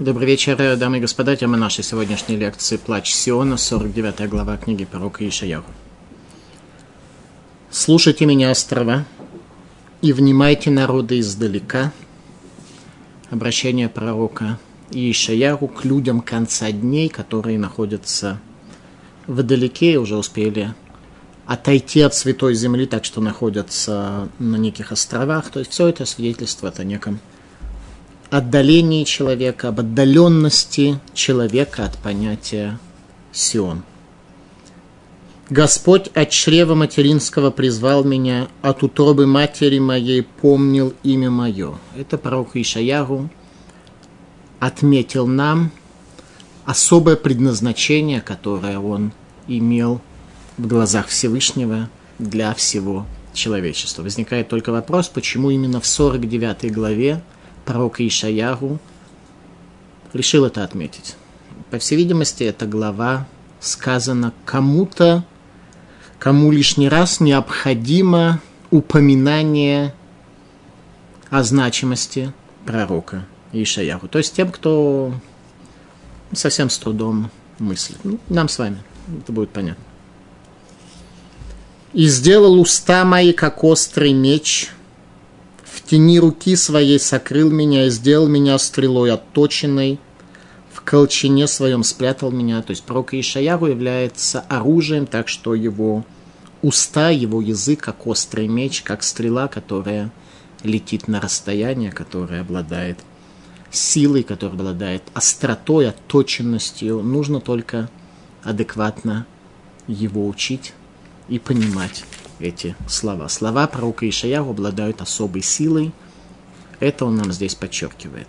Добрый вечер, дамы и господа. Тема нашей сегодняшней лекции «Плач Сиона», 49 глава книги пророка Ишаяху. «Слушайте меня, острова, и внимайте народы издалека». Обращение пророка Ишаяху к людям конца дней, которые находятся вдалеке и уже успели отойти от Святой Земли, так что находятся на неких островах. То есть все это свидетельствует о неком отдалении человека, об отдаленности человека от понятия Сион. Господь от чрева материнского призвал меня, от утробы матери моей помнил имя мое. Это пророк Ишаяру отметил нам особое предназначение, которое он имел в глазах Всевышнего для всего человечества. Возникает только вопрос, почему именно в 49 главе пророка Ишаяру решил это отметить. По всей видимости, эта глава сказана кому-то, кому лишний раз необходимо упоминание о значимости пророка Ишаяру. То есть тем, кто совсем с трудом мыслит. Ну, нам с вами это будет понятно. «И сделал уста мои, как острый меч, тени руки своей сокрыл меня и сделал меня стрелой отточенной, в колчине своем спрятал меня. То есть пророк Ишаяру является оружием, так что его уста, его язык, как острый меч, как стрела, которая летит на расстояние, которая обладает силой, которая обладает остротой, отточенностью. Нужно только адекватно его учить и понимать эти слова. Слова пророка Ишаяху обладают особой силой. Это он нам здесь подчеркивает.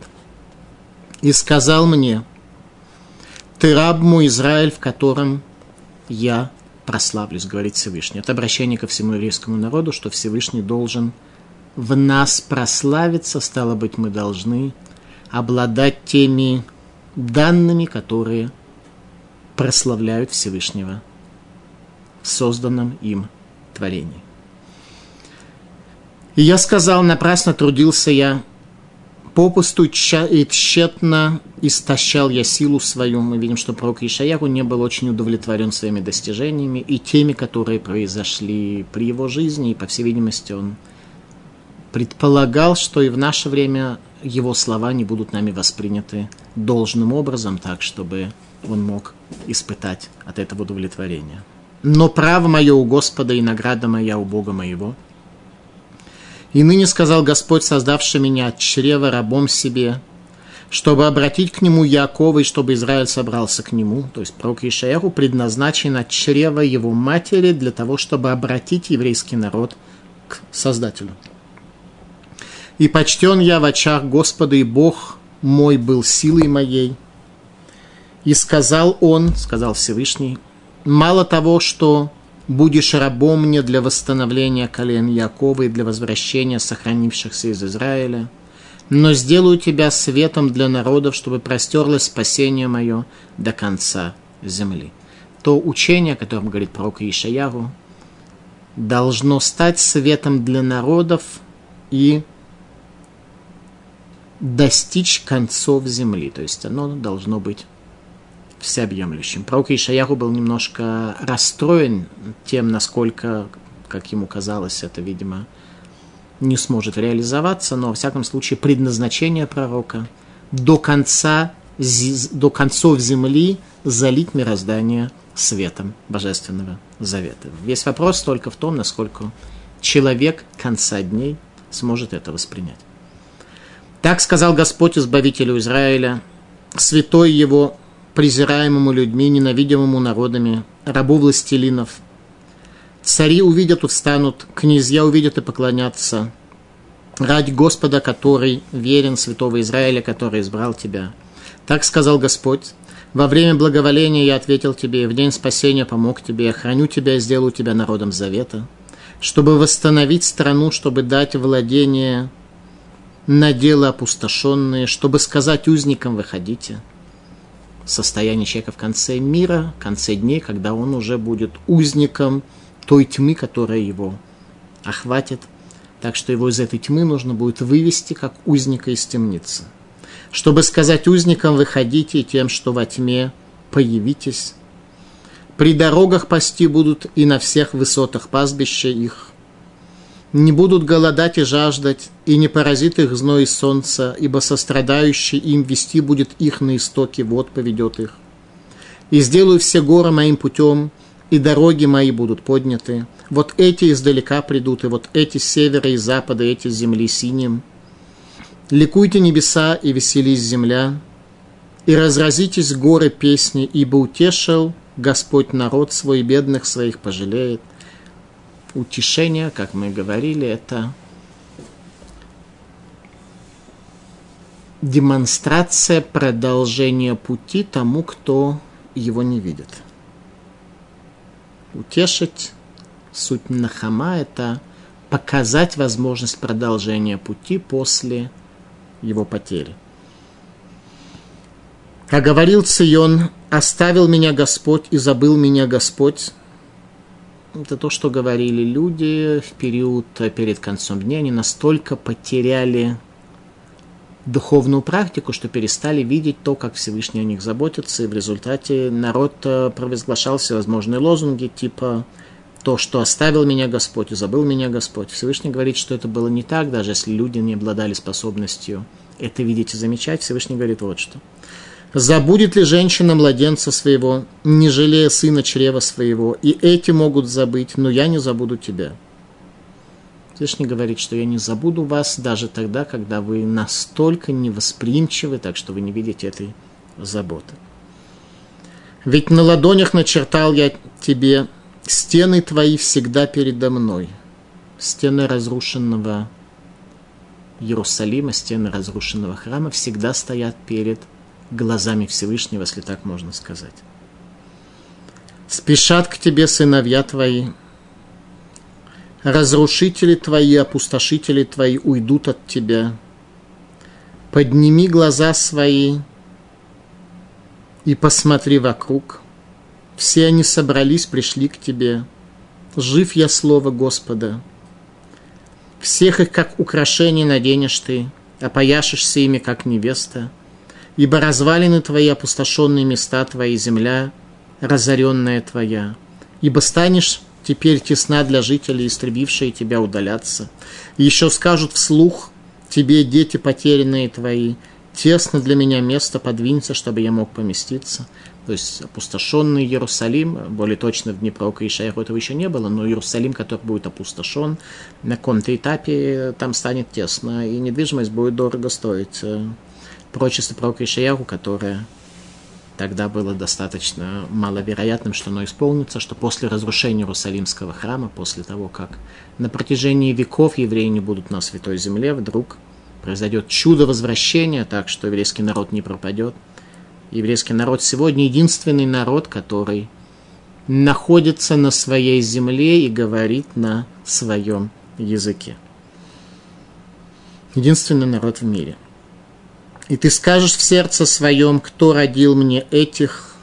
«И сказал мне, ты раб мой Израиль, в котором я прославлюсь, говорит Всевышний. Это обращение ко всему еврейскому народу, что Всевышний должен в нас прославиться, стало быть, мы должны обладать теми данными, которые прославляют Всевышнего в созданном им творении. И я сказал, напрасно трудился я, попусту и тщетно истощал я силу свою. Мы видим, что пророк Ишаяху не был очень удовлетворен своими достижениями и теми, которые произошли при его жизни, и, по всей видимости, он предполагал, что и в наше время его слова не будут нами восприняты должным образом, так, чтобы он мог испытать от этого удовлетворения но право мое у Господа и награда моя у Бога моего. И ныне сказал Господь, создавший меня от чрева рабом себе, чтобы обратить к нему Якова и чтобы Израиль собрался к нему. То есть пророк Ишаяру предназначен от чрева его матери для того, чтобы обратить еврейский народ к Создателю. И почтен я в очах Господа, и Бог мой был силой моей. И сказал он, сказал Всевышний, мало того, что будешь рабом мне для восстановления колен Якова и для возвращения сохранившихся из Израиля, но сделаю тебя светом для народов, чтобы простерлось спасение мое до конца земли. То учение, о котором говорит пророк Ишаяру, должно стать светом для народов и достичь концов земли. То есть оно должно быть всеобъемлющим. Пророк Ишаяху был немножко расстроен тем, насколько, как ему казалось, это, видимо, не сможет реализоваться, но, во всяком случае, предназначение пророка до конца, до концов земли залить мироздание светом Божественного Завета. Весь вопрос только в том, насколько человек конца дней сможет это воспринять. Так сказал Господь Избавителю Израиля, святой его презираемому людьми, ненавидимому народами, рабу властелинов. Цари увидят и встанут, князья увидят и поклонятся. Ради Господа, который верен святого Израиля, который избрал тебя. Так сказал Господь. Во время благоволения я ответил тебе, и в день спасения помог тебе, я храню тебя и сделаю тебя народом завета, чтобы восстановить страну, чтобы дать владение на дело опустошенные, чтобы сказать узникам «выходите» состояние человека в конце мира, в конце дней, когда он уже будет узником той тьмы, которая его охватит. Так что его из этой тьмы нужно будет вывести как узника из темницы. чтобы сказать узникам, выходите, тем, что во тьме, появитесь. При дорогах пасти будут и на всех высотах пастбища их. Не будут голодать и жаждать, и не поразит их зной солнца, ибо сострадающий им вести будет их на истоки, вот поведет их. И сделаю все горы моим путем, и дороги мои будут подняты. Вот эти издалека придут, и вот эти с севера и запада, эти с земли синим. Ликуйте небеса и веселись земля, и разразитесь горы песни, ибо утешил Господь народ свой, бедных своих пожалеет. Утешение, как мы говорили, это демонстрация продолжения пути тому, кто его не видит. Утешить суть Нахама – это показать возможность продолжения пути после его потери. А говорил Цион, оставил меня Господь и забыл меня Господь. Это то, что говорили люди в период перед концом дня. Они настолько потеряли духовную практику, что перестали видеть то, как Всевышний о них заботится, и в результате народ э, провозглашал всевозможные лозунги, типа то, что оставил меня Господь и забыл меня Господь. Всевышний говорит, что это было не так, даже если люди не обладали способностью это видеть и замечать. Всевышний говорит вот что. Забудет ли женщина младенца своего, не жалея сына чрева своего, и эти могут забыть, но я не забуду тебя. Всевышний говорит, что я не забуду вас даже тогда, когда вы настолько невосприимчивы, так что вы не видите этой заботы. Ведь на ладонях начертал я тебе стены твои всегда передо мной. Стены разрушенного Иерусалима, стены разрушенного храма всегда стоят перед глазами Всевышнего, если так можно сказать. Спешат к тебе сыновья твои, разрушители твои, опустошители твои уйдут от тебя. Подними глаза свои и посмотри вокруг. Все они собрались, пришли к тебе. Жив я слово Господа. Всех их, как украшение, наденешь ты, опояшешься ими, как невеста ибо развалины твои, опустошенные места твои, земля, разоренная твоя. Ибо станешь теперь тесна для жителей, истребившие тебя удаляться. Еще скажут вслух тебе, дети потерянные твои, тесно для меня место, подвинься, чтобы я мог поместиться. То есть опустошенный Иерусалим, более точно в Днепровка и Шайху этого еще не было, но Иерусалим, который будет опустошен, на каком-то этапе там станет тесно, и недвижимость будет дорого стоить пророчество пророка Ишаяху, которое тогда было достаточно маловероятным, что оно исполнится, что после разрушения Иерусалимского храма, после того, как на протяжении веков евреи не будут на Святой Земле, вдруг произойдет чудо возвращения, так что еврейский народ не пропадет. Еврейский народ сегодня единственный народ, который находится на своей земле и говорит на своем языке. Единственный народ в мире – и ты скажешь в сердце своем, кто родил мне этих.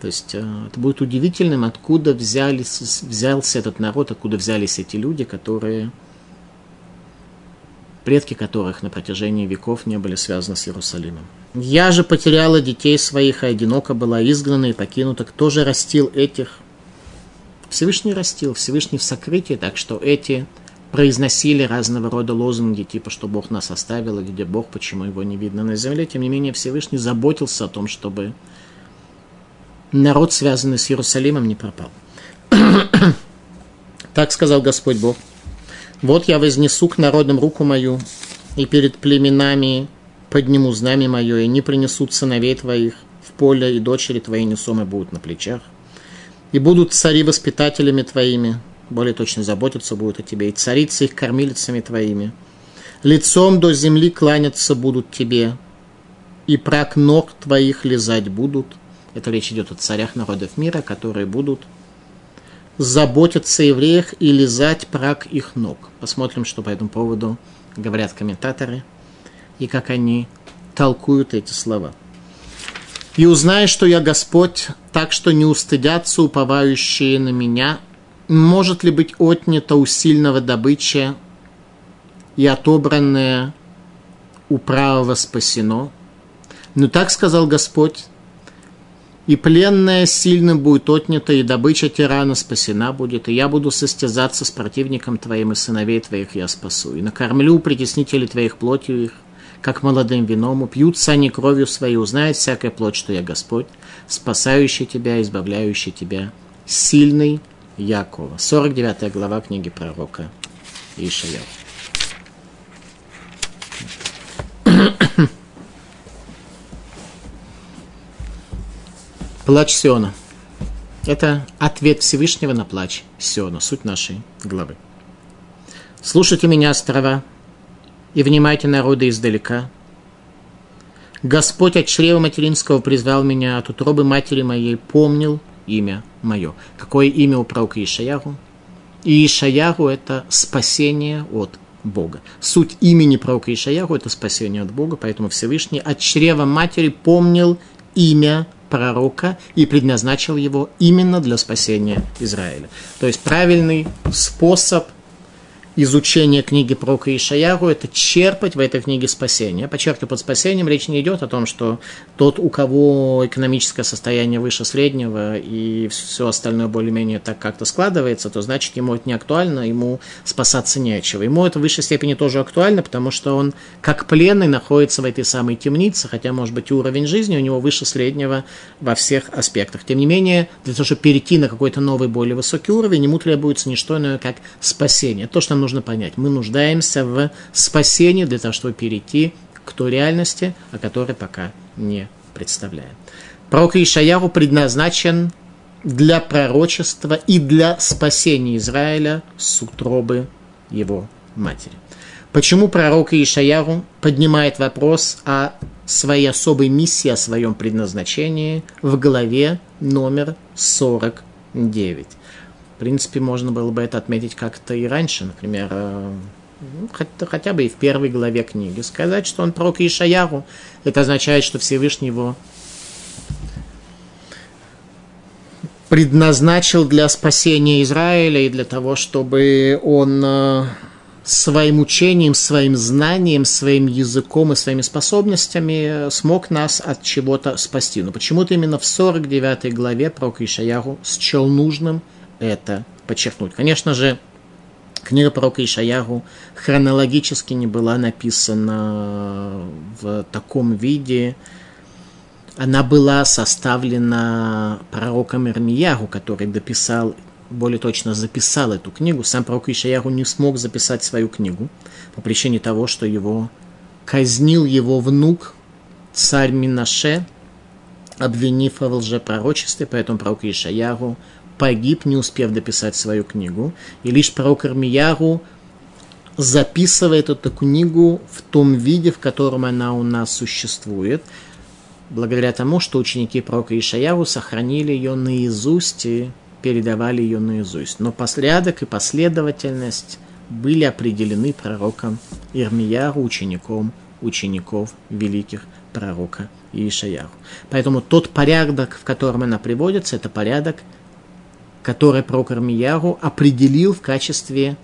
То есть э, это будет удивительным, откуда взялись, взялся этот народ, откуда взялись эти люди, которые, предки которых на протяжении веков не были связаны с Иерусалимом. Я же потеряла детей своих, а одиноко была изгнана и покинута. Кто же растил этих? Всевышний растил, Всевышний в сокрытии, так что эти произносили разного рода лозунги, типа, что Бог нас оставил, и где Бог, почему его не видно на земле. Тем не менее, Всевышний заботился о том, чтобы народ, связанный с Иерусалимом, не пропал. так сказал Господь Бог. Вот я вознесу к народам руку мою, и перед племенами подниму знамя мое, и не принесут сыновей твоих в поле, и дочери твои несомы будут на плечах. И будут цари воспитателями твоими, более точно заботиться будут о тебе, и царицы их кормилицами твоими. Лицом до земли кланяться будут тебе, и прак ног твоих лизать будут. Это речь идет о царях народов мира, которые будут заботиться о евреях и лизать прак их ног. Посмотрим, что по этому поводу говорят комментаторы и как они толкуют эти слова. «И узнай, что я Господь, так что не устыдятся уповающие на меня, может ли быть отнято у сильного добыча и отобранное у правого спасено. Но так сказал Господь, и пленная сильным будет отнята, и добыча тирана спасена будет, и я буду состязаться с противником твоим, и сыновей твоих я спасу, и накормлю притеснителей твоих плотью их, как молодым вином, упьются они кровью своей, узнает всякая плоть, что я Господь, спасающий тебя, избавляющий тебя, сильный Якова. 49 глава книги пророка Ишаяу. Плач Сиона. Это ответ Всевышнего на плач Сиона, суть нашей главы. Слушайте меня, острова, и внимайте народы издалека. Господь от чрева материнского призвал меня, от утробы матери моей помнил имя мое. Какое имя у пророка Ишаяху? И Ишаяху – это спасение от Бога. Суть имени пророка Ишаяху – это спасение от Бога, поэтому Всевышний от чрева матери помнил имя пророка и предназначил его именно для спасения Израиля. То есть правильный способ изучение книги про Ишаяру – это черпать в этой книге спасение. Подчеркиваю, под спасением речь не идет о том, что тот, у кого экономическое состояние выше среднего и все остальное более-менее так как-то складывается, то значит ему это не актуально, ему спасаться нечего. Ему это в высшей степени тоже актуально, потому что он как пленный находится в этой самой темнице, хотя, может быть, уровень жизни у него выше среднего во всех аспектах. Тем не менее, для того, чтобы перейти на какой-то новый, более высокий уровень, ему требуется не что иное, как спасение. То, что нам нужно понять. Мы нуждаемся в спасении для того, чтобы перейти к той реальности, о которой пока не представляем. Пророк Ишаяру предназначен для пророчества и для спасения Израиля с утробы его матери. Почему пророк Ишаяру поднимает вопрос о своей особой миссии, о своем предназначении в главе номер 49? В принципе, можно было бы это отметить как-то и раньше, например, э, ну, хотя, хотя бы и в первой главе книги. Сказать, что он пророк Ишаяру, это означает, что Всевышний его предназначил для спасения Израиля и для того, чтобы он э, своим учением, своим знанием, своим языком и своими способностями смог нас от чего-то спасти. Но почему-то именно в 49 главе пророка Ишаяру счел нужным – это подчеркнуть. Конечно же, книга пророка Ишаяру хронологически не была написана в таком виде. Она была составлена пророком Ирмияру, который дописал, более точно записал эту книгу. Сам пророк Ишаяру не смог записать свою книгу по причине того, что его казнил его внук, царь Минаше, обвинив в лжепророчестве, поэтому пророк Ишаяру погиб, не успев дописать свою книгу. И лишь пророк Армияру записывает эту книгу в том виде, в котором она у нас существует, благодаря тому, что ученики пророка Ишаяру сохранили ее наизусть и передавали ее наизусть. Но порядок и последовательность были определены пророком Ирмияру, учеником учеников великих пророка Ишаяру. Поэтому тот порядок, в котором она приводится, это порядок который пророк Армияру определил в качестве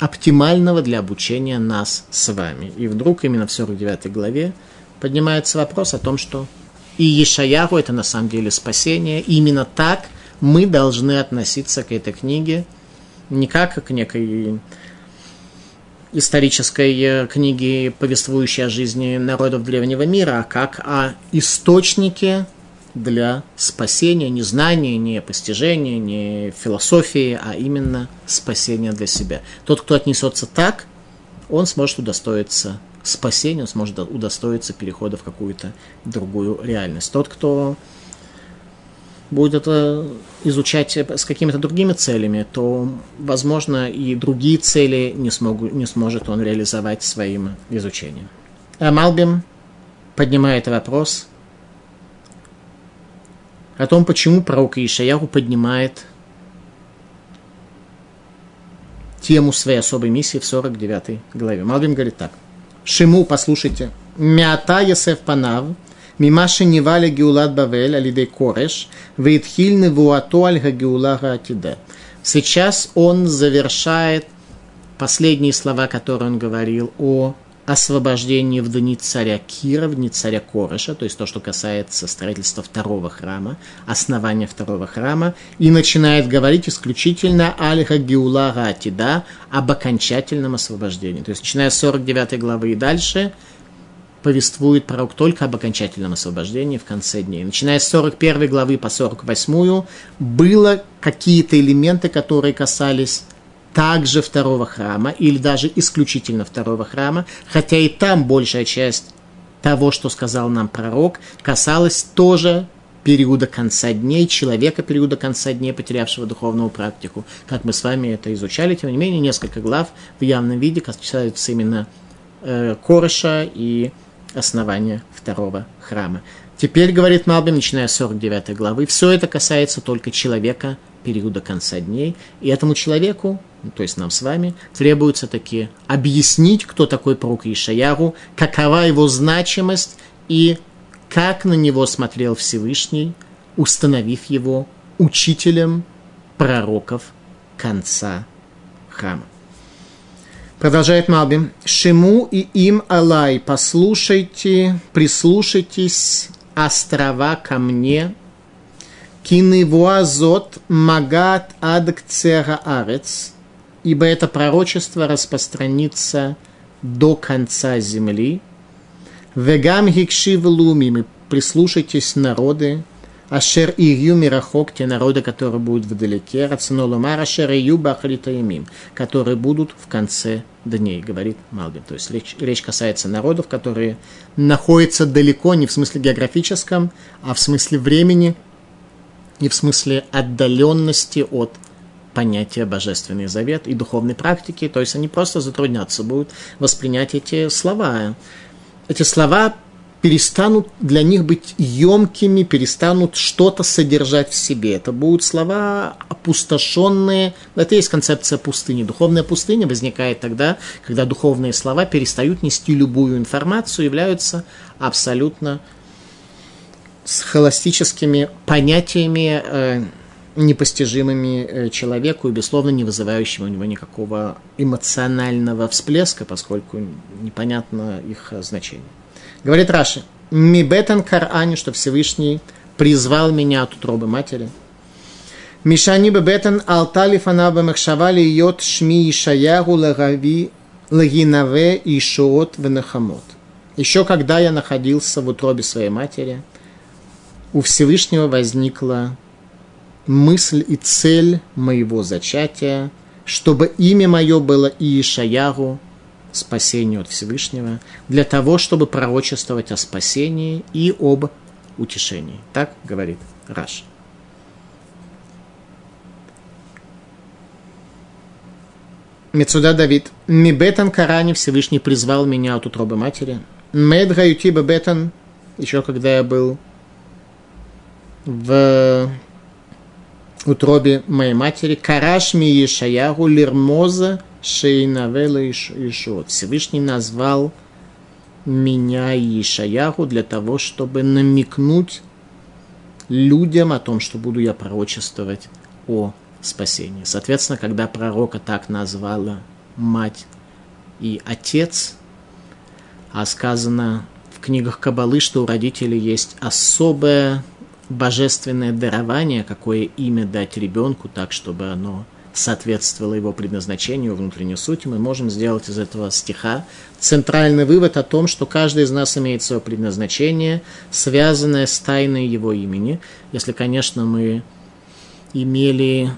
оптимального для обучения нас с вами. И вдруг именно в 49 главе поднимается вопрос о том, что и Ешаяру это на самом деле спасение. И именно так мы должны относиться к этой книге, не как к некой исторической книге, повествующей о жизни народов древнего мира, а как о источнике для спасения, не знания, не постижения, не философии, а именно спасения для себя. Тот, кто отнесется так, он сможет удостоиться спасения, он сможет удостоиться перехода в какую-то другую реальность. Тот, кто будет это изучать с какими-то другими целями, то, возможно, и другие цели не, смогу, не сможет он реализовать своим изучением. А поднимает вопрос – о том, почему пророк Ишаяху поднимает тему своей особой миссии в 49 главе. Малбим говорит так. Шиму, послушайте. Мята Есеф Панав, Мимаши Нивали Геулат Бавель, Алидей Кореш, Вейтхиль Невуато Аль Геула Атиде. Сейчас он завершает последние слова, которые он говорил о освобождении в дни царя Кира, в дни царя Кореша, то есть то, что касается строительства второго храма, основания второго храма, и начинает говорить исключительно Алиха Геула Ратида об окончательном освобождении. То есть, начиная с 49 главы и дальше, повествует пророк только об окончательном освобождении в конце дней. Начиная с 41 главы по 48 было какие-то элементы, которые касались также второго храма, или даже исключительно второго храма, хотя и там большая часть того, что сказал нам пророк, касалась тоже периода конца дней, человека периода конца дней, потерявшего духовную практику. Как мы с вами это изучали, тем не менее, несколько глав в явном виде касаются именно э, Кореша и основания второго храма. Теперь, говорит Малбим, начиная с 49 главы, все это касается только человека периода конца дней, и этому человеку то есть нам с вами, требуется таки объяснить, кто такой пророк Ишаяру, какова его значимость и как на него смотрел Всевышний, установив его учителем пророков конца храма. Продолжает Малбим. Шиму и им Алай, послушайте, прислушайтесь, острова ко мне, кинывуазот магат адкцера арец, ибо это пророчество распространится до конца земли. Вегам гикшив лумим, прислушайтесь, народы, Ашер Ирью Мирахок, те народы, которые будут вдалеке, Рацинолумар Ашер Ирью Бахалитаимим, которые будут в конце дней, говорит Малбин. То есть речь, речь касается народов, которые находятся далеко, не в смысле географическом, а в смысле времени и в смысле отдаленности от понятие Божественный Завет и духовной практики, то есть они просто затруднятся будут воспринять эти слова. Эти слова перестанут для них быть емкими, перестанут что-то содержать в себе. Это будут слова опустошенные. Это есть концепция пустыни. Духовная пустыня возникает тогда, когда духовные слова перестают нести любую информацию, являются абсолютно схоластическими понятиями, э, непостижимыми э, человеку и, безусловно, не вызывающими у него никакого эмоционального всплеска, поскольку непонятно их значение. Говорит Раши, «Ми бетан карани, что Всевышний призвал меня от утробы матери». Мишани бетан алтали фанаба махшавали йот шми ишаяру лагави лагинаве и шоот венахамот. Еще когда я находился в утробе своей матери, у Всевышнего возникла мысль и цель моего зачатия, чтобы имя мое было Иешаяру, спасению от Всевышнего, для того, чтобы пророчествовать о спасении и об утешении. Так говорит Раш. Мецуда Давид. Мибетан Карани Всевышний призвал меня от утробы матери. Мед Гаютиба Бетан, еще когда я был в утробе моей матери, Карашми Ешаяру Лирмоза Шейнавела Ишот. Всевышний назвал меня и Ишаяху для того, чтобы намекнуть людям о том, что буду я пророчествовать о спасении. Соответственно, когда пророка так назвала мать и отец, а сказано в книгах Кабалы, что у родителей есть особое божественное дарование, какое имя дать ребенку так, чтобы оно соответствовало его предназначению, внутренней сути, мы можем сделать из этого стиха центральный вывод о том, что каждый из нас имеет свое предназначение, связанное с тайной его имени. Если, конечно, мы имели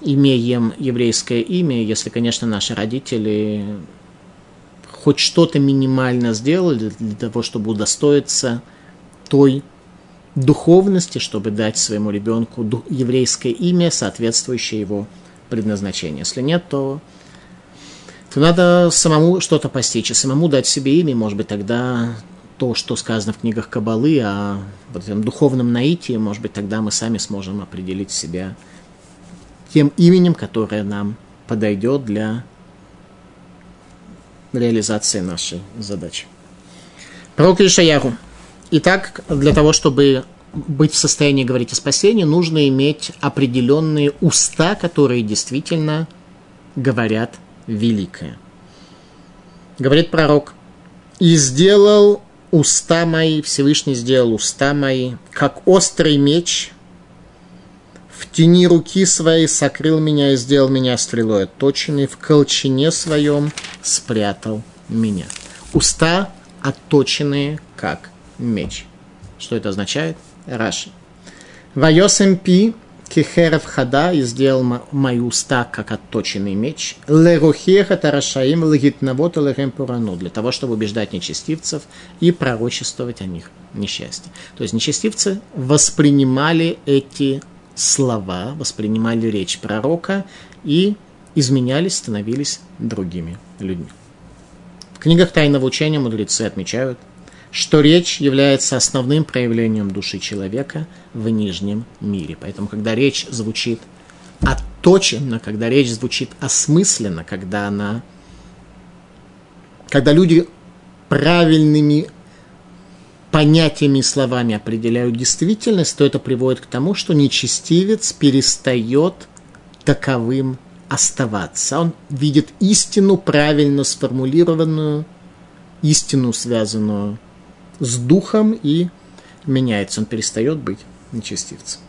имеем еврейское имя, если, конечно, наши родители хоть что-то минимально сделали для того, чтобы удостоиться той духовности, чтобы дать своему ребенку еврейское имя, соответствующее его предназначению. Если нет, то, то надо самому что-то постичь, и самому дать себе имя, может быть, тогда то, что сказано в книгах Кабалы, о вот этом духовном наитии, может быть, тогда мы сами сможем определить себя тем именем, которое нам подойдет для реализации нашей задачи. Пророк Ишаяху – Итак, для того, чтобы быть в состоянии говорить о спасении, нужно иметь определенные уста, которые действительно говорят великое. Говорит пророк, и сделал уста мои, Всевышний сделал уста мои, как острый меч, в тени руки своей сокрыл меня и сделал меня стрелой отточенной, в колчине своем спрятал меня. Уста отточенные, как меч. Что это означает? Раши. Вайосем пи кихерев хада и сделал мои уста, как отточенный меч. Лерухеха тарашаим легитнавот лехем пурану. Для того, чтобы убеждать нечестивцев и пророчествовать о них несчастье. То есть нечестивцы воспринимали эти слова, воспринимали речь пророка и изменялись, становились другими людьми. В книгах Тайного учения мудрецы отмечают, что речь является основным проявлением души человека в нижнем мире. Поэтому, когда речь звучит отточенно, когда речь звучит осмысленно, когда она, когда люди правильными понятиями и словами определяют действительность, то это приводит к тому, что нечестивец перестает таковым оставаться. Он видит истину правильно сформулированную, истину, связанную с духом, и меняется. Он перестает быть нечестивцем.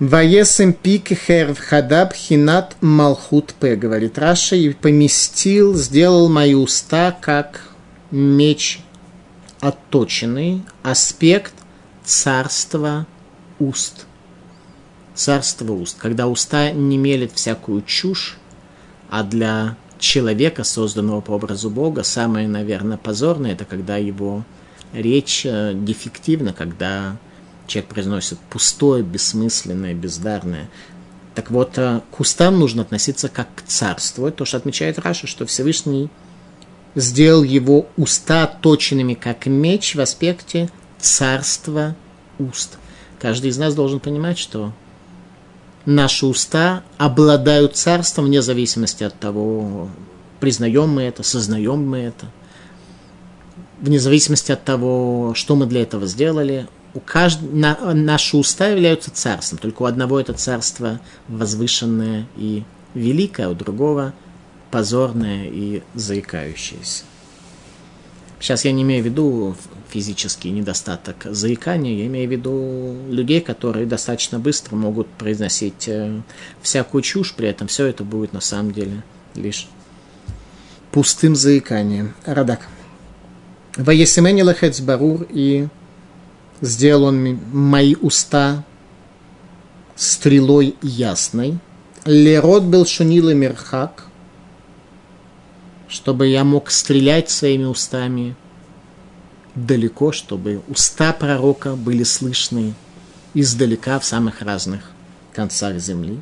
Ваесем пик херв хадаб хинат малхут п, говорит Раша, и поместил, сделал мои уста, как меч отточенный, аспект царства уст. Царство уст. Когда уста не мелят всякую чушь, а для человека, созданного по образу Бога, самое, наверное, позорное, это когда его речь э, дефективна, когда человек произносит пустое, бессмысленное, бездарное. Так вот, э, к устам нужно относиться как к царству. То, что отмечает Раша, что Всевышний сделал его уста точенными, как меч в аспекте царства уст. Каждый из нас должен понимать, что наши уста обладают царством вне зависимости от того, признаем мы это, сознаем мы это, вне зависимости от того, что мы для этого сделали. У кажд... на... Наши уста являются царством, только у одного это царство возвышенное и великое, а у другого позорное и заикающееся. Сейчас я не имею в виду физический недостаток заикания, я имею в виду людей, которые достаточно быстро могут произносить э, всякую чушь, при этом все это будет на самом деле лишь пустым заиканием. Радак. Ваесимени лахец барур и сделал он мои уста стрелой ясной. Лерот был шунилы мерхак, чтобы я мог стрелять своими устами далеко, чтобы уста пророка были слышны издалека в самых разных концах земли.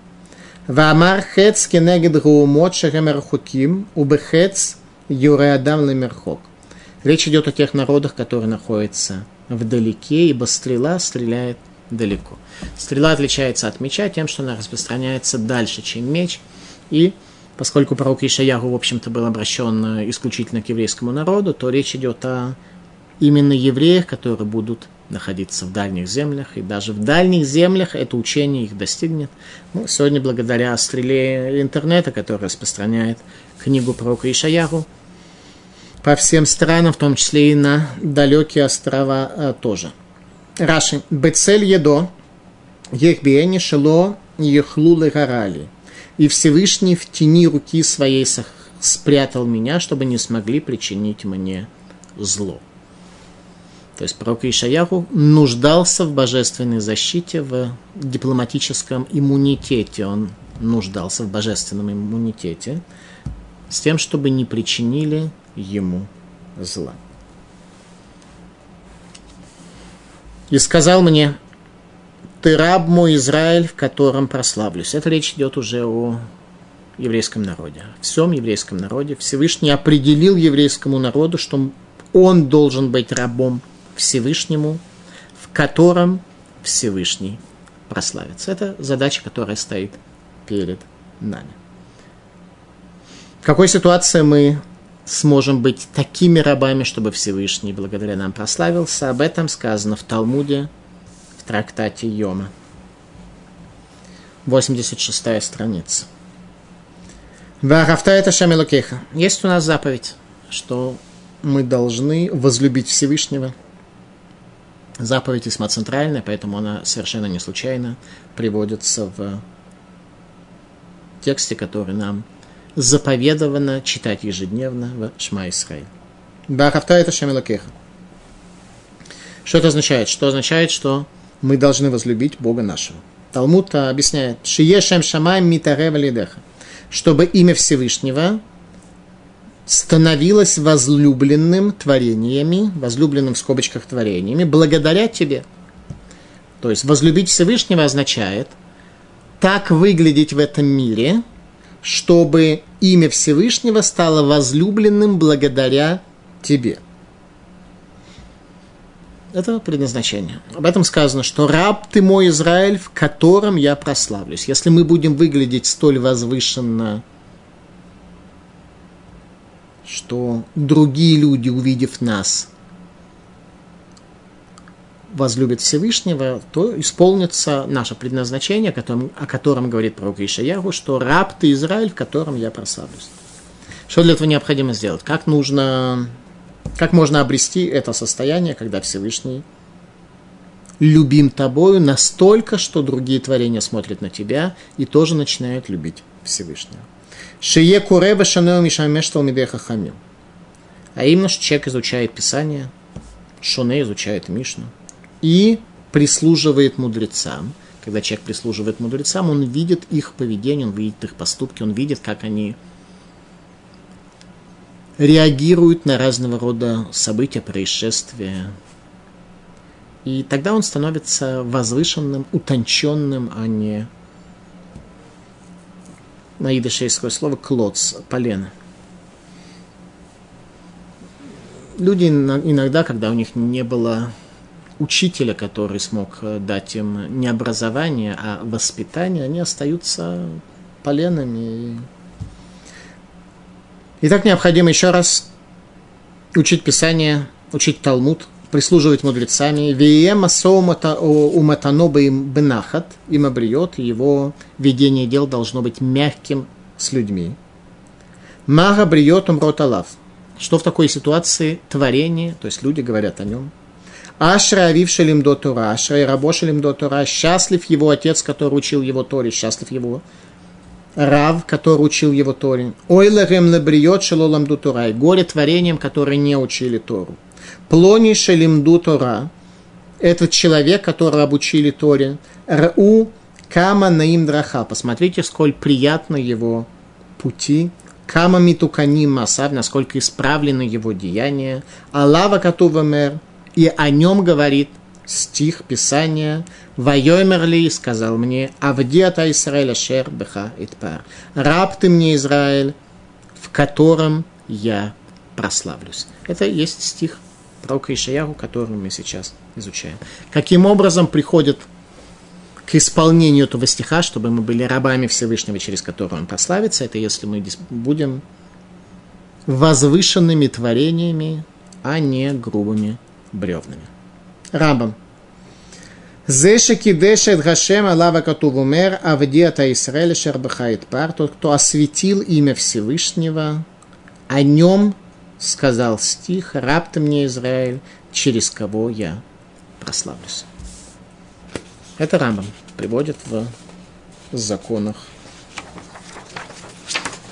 Ваамар хец кенегед гуумот шехемерхуким, убехец юреадам лемерхок. Речь идет о тех народах, которые находятся вдалеке, ибо стрела стреляет далеко. Стрела отличается от меча тем, что она распространяется дальше, чем меч, и поскольку пророк Ишаяру, в общем-то, был обращен э, исключительно к еврейскому народу, то речь идет о именно евреях, которые будут находиться в дальних землях, и даже в дальних землях это учение их достигнет. Ну, сегодня, благодаря стреле интернета, который распространяет книгу пророка Ишаяру, по всем странам, в том числе и на далекие острова э, тоже. Раши. Бецель едо, ехбиени шело ехлу легарали и Всевышний в тени руки своей спрятал меня, чтобы не смогли причинить мне зло. То есть пророк Ишаяху нуждался в божественной защите, в дипломатическом иммунитете. Он нуждался в божественном иммунитете с тем, чтобы не причинили ему зла. И сказал мне, ты раб мой Израиль, в котором прославлюсь. Это речь идет уже о еврейском народе. Всем еврейском народе Всевышний определил еврейскому народу, что он должен быть рабом Всевышнему, в котором Всевышний прославится. Это задача, которая стоит перед нами. В какой ситуации мы сможем быть такими рабами, чтобы Всевышний благодаря нам прославился? Об этом сказано в Талмуде трактате Йома. 86 страница. Варафта это Шамилокеха. Есть у нас заповедь, что мы должны возлюбить Всевышнего. Заповедь весьма центральная, поэтому она совершенно не случайно приводится в тексте, который нам заповедовано читать ежедневно в Шма Исраиль. Бахавта это Шамилакеха. Что это означает? Что означает, что мы должны возлюбить Бога нашего. Талмуд объясняет, Шиешем Шамай Митарева Лидеха, чтобы имя Всевышнего становилось возлюбленным творениями, возлюбленным в скобочках творениями, благодаря тебе. То есть возлюбить Всевышнего означает так выглядеть в этом мире, чтобы имя Всевышнего стало возлюбленным благодаря тебе. Это предназначение. Об этом сказано, что раб ты мой Израиль, в котором я прославлюсь. Если мы будем выглядеть столь возвышенно, что другие люди, увидев нас, возлюбят Всевышнего, то исполнится наше предназначение, о котором, о котором говорит пророк Ишаяру, что раб ты Израиль, в котором я прославлюсь. Что для этого необходимо сделать? Как нужно как можно обрести это состояние, когда Всевышний любим тобою настолько, что другие творения смотрят на тебя и тоже начинают любить Всевышнего. Шие куреба шанео мишамештал мидеха хамим. А именно, что человек изучает Писание, Шоне изучает Мишну и прислуживает мудрецам. Когда человек прислуживает мудрецам, он видит их поведение, он видит их поступки, он видит, как они реагирует на разного рода события, происшествия. И тогда он становится возвышенным, утонченным, а не на идыше слово клоц, полено. Люди иногда, когда у них не было учителя, который смог дать им не образование, а воспитание, они остаются поленами Итак, необходимо еще раз учить Писание, учить Талмуд, прислуживать мудрецами. Виема уматаноба им бенахат, им обриет, его ведение дел должно быть мягким с людьми. Мага бриет умроталав. Что в такой ситуации творение, то есть люди говорят о нем. Ашра авившелим до Тора, Ашра и рабошелим до Тора, счастлив его отец, который учил его Торе, счастлив его Рав, который учил его Торе. Ойлерем лебриот шелоламду Тора. И горе творением, которые не учили Тору. Плони шелимду Тора. Этот человек, который обучили Торе. Ру кама наим драха. Посмотрите, сколь приятно его пути. Кама митуканим масав, насколько исправлены его деяния. Аллава катува мер. И о нем говорит стих Писания «Вайомерли» сказал мне «Авдиата Израиля шер беха итпар» «Раб ты мне, Израиль, в котором я прославлюсь». Это есть стих пророка Ишаяру, который мы сейчас изучаем. Каким образом приходит к исполнению этого стиха, чтобы мы были рабами Всевышнего, через которого он прославится, это если мы будем возвышенными творениями, а не грубыми бревнами. Рабам. Зеша кидешет Гашем Алава Катувумер Авдиата Исраэль Шербахает Пар, тот, кто осветил имя Всевышнего, о нем сказал стих, раб ты мне, Израиль, через кого я прославлюсь. Это Рамбам приводит в законах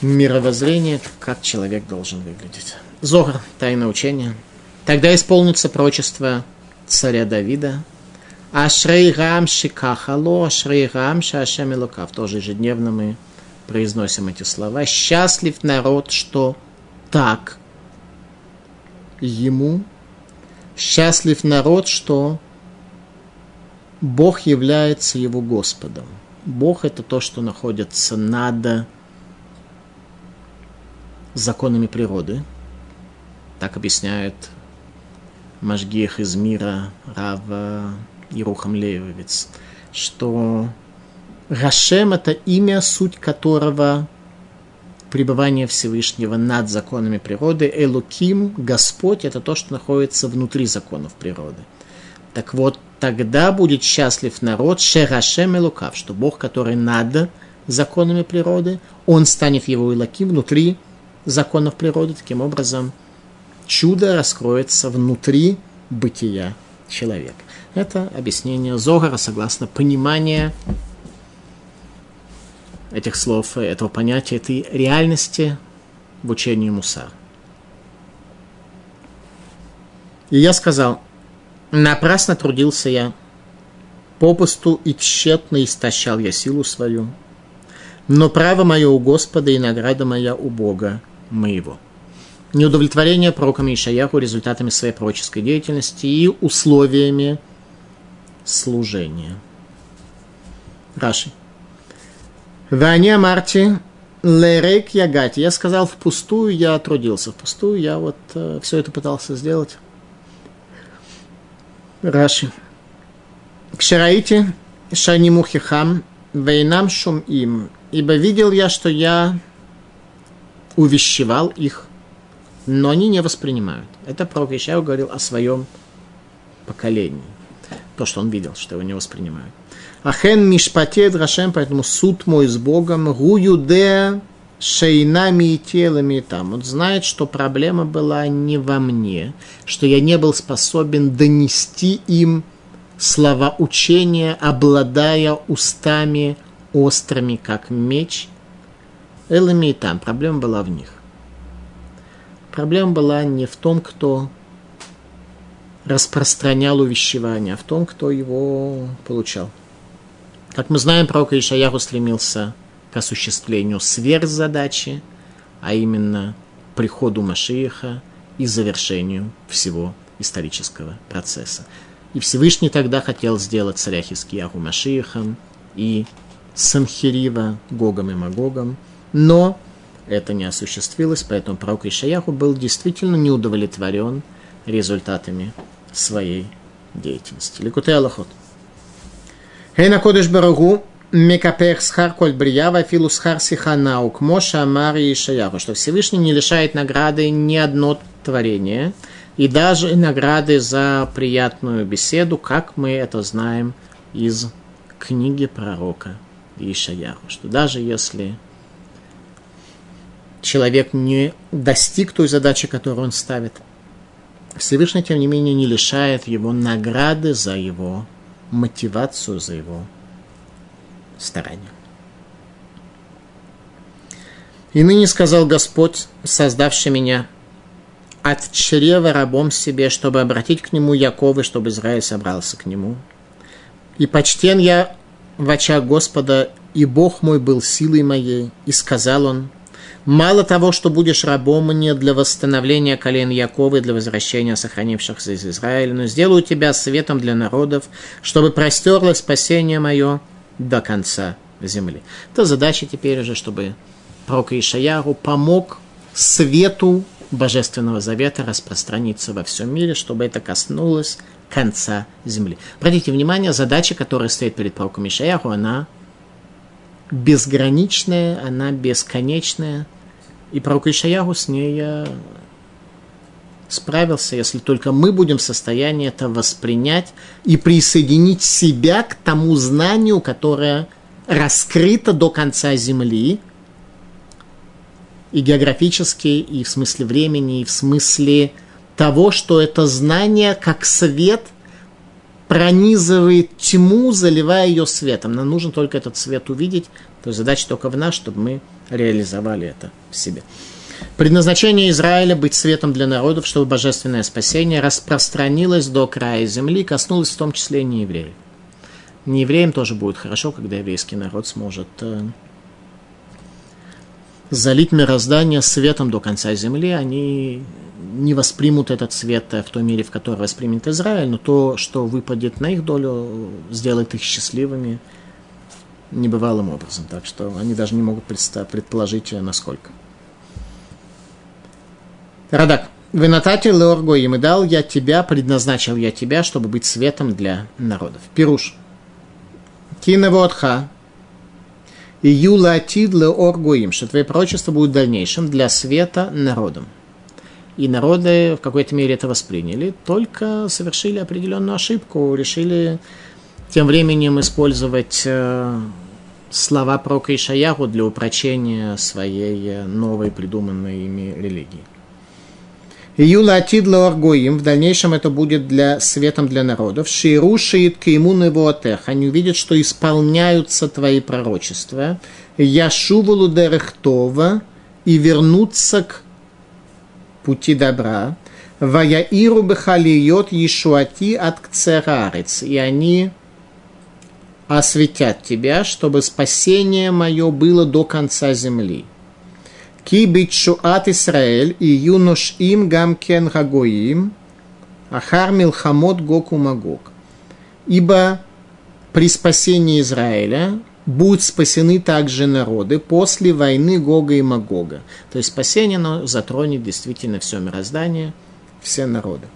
мировоззрения, как человек должен выглядеть. Зогар, тайное учение. Тогда исполнится прочество царя Давида. Ашрей Рам Шикахало, Ашрей Рам Шашем Илукав. Тоже ежедневно мы произносим эти слова. Счастлив народ, что так ему. Счастлив народ, что Бог является его Господом. Бог это то, что находится над законами природы. Так объясняет Машгех из мира Рава Ирухам Левовец, что Рашем – это имя, суть которого пребывание Всевышнего над законами природы. Элуким, Господь – это то, что находится внутри законов природы. Так вот, тогда будет счастлив народ Шерашем Элукав, что Бог, который над законами природы, он станет его илаки внутри законов природы. Таким образом, чудо раскроется внутри бытия человека. Это объяснение Зогара согласно понимания этих слов, этого понятия, этой реальности в учении Мусар. И я сказал, напрасно трудился я, попусту и тщетно истощал я силу свою, но право мое у Господа и награда моя у Бога моего. Неудовлетворение пророком Ишаяху результатами своей пророческой деятельности и условиями служения. Раши. Ваня Марти Лерек Ягати. Я сказал, впустую я трудился, впустую я вот э, все это пытался сделать. Раши. Кшараите шанимухихам вейнам шум им. Ибо видел я, что я увещевал их, но они не воспринимают. Это пророк Ишаяу говорил о своем поколении. То, что он видел, что его не воспринимают. Ахен мишпате драшем, поэтому суд мой с Богом, гуюде шейнами и телами там. Он знает, что проблема была не во мне, что я не был способен донести им слова учения, обладая устами острыми, как меч. Элами и там. Проблема была в них. Проблема была не в том, кто распространял увещевание, а в том, кто его получал. Как мы знаем, пророк Ишаяху стремился к осуществлению сверхзадачи, а именно приходу Машииха и завершению всего исторического процесса. И Всевышний тогда хотел сделать царя Хискияху Машиихом и Самхирива Гогом и Магогом, но это не осуществилось, поэтому пророк Ишаяху был действительно неудовлетворен результатами своей деятельности. Ликутей Аллахот. Хейна Кодыш Барагу Мекапех Схар Коль Бриява Филу Схар Сиханаук Моша Мари Шаяху, что Всевышний не лишает награды ни одно творение, и даже награды за приятную беседу, как мы это знаем из книги пророка Ишаяху, что даже если человек не достиг той задачи, которую он ставит, Всевышний, тем не менее, не лишает его награды за его мотивацию за его старание. И ныне сказал Господь, создавший меня, от чрева рабом себе, чтобы обратить к нему Якова, чтобы Израиль собрался к нему. И почтен я в очах Господа, и Бог мой был силой моей, и сказал он, Мало того, что будешь рабом мне для восстановления колен Якова и для возвращения сохранившихся из Израиля, но сделаю тебя светом для народов, чтобы простерло спасение мое до конца земли. То задача теперь уже, чтобы пророк Ишаяру помог свету Божественного Завета распространиться во всем мире, чтобы это коснулось конца земли. Обратите внимание, задача, которая стоит перед пророком Ишаяху, она безграничная, она бесконечная. И пророк Ишаяху с ней э, справился, если только мы будем в состоянии это воспринять и присоединить себя к тому знанию, которое раскрыто до конца Земли, и географически, и в смысле времени, и в смысле того, что это знание как свет – пронизывает тьму, заливая ее светом. Нам нужно только этот свет увидеть. То есть задача только в нас, чтобы мы реализовали это в себе. Предназначение Израиля быть светом для народов, чтобы божественное спасение распространилось до края земли, коснулось в том числе и неевреев. Неевреям тоже будет хорошо, когда еврейский народ сможет э, залить мироздание светом до конца земли. Они не воспримут этот свет в той мере, в которой воспримет Израиль, но то, что выпадет на их долю, сделает их счастливыми небывалым образом. Так что они даже не могут предположить, насколько. Радак. Венатати леорго им и дал я тебя, предназначил я тебя, чтобы быть светом для народов. Пируш. Киневодха. И юлатид леорго им, что твое пророчество будет в дальнейшем для света народам и народы в какой-то мере это восприняли, только совершили определенную ошибку, решили тем временем использовать э, слова про Ишаяху для упрочения своей новой придуманной ими религии. Юла Атидла Аргоим, в дальнейшем это будет для светом для народов. Ширу шиит кимун его Они увидят, что исполняются твои пророчества. Яшувалу дерехтова и вернутся к пути добра. Ваяиру бехалиот Ешуати от кцерарец. И они осветят тебя, чтобы спасение мое было до конца земли. Ки битшуат Исраэль и юнош им гамкен гагоим, ахар милхамот гоку магог. Ибо при спасении Израиля будут спасены также народы после войны Гога и Магога. То есть спасение оно затронет действительно все мироздание, все народы.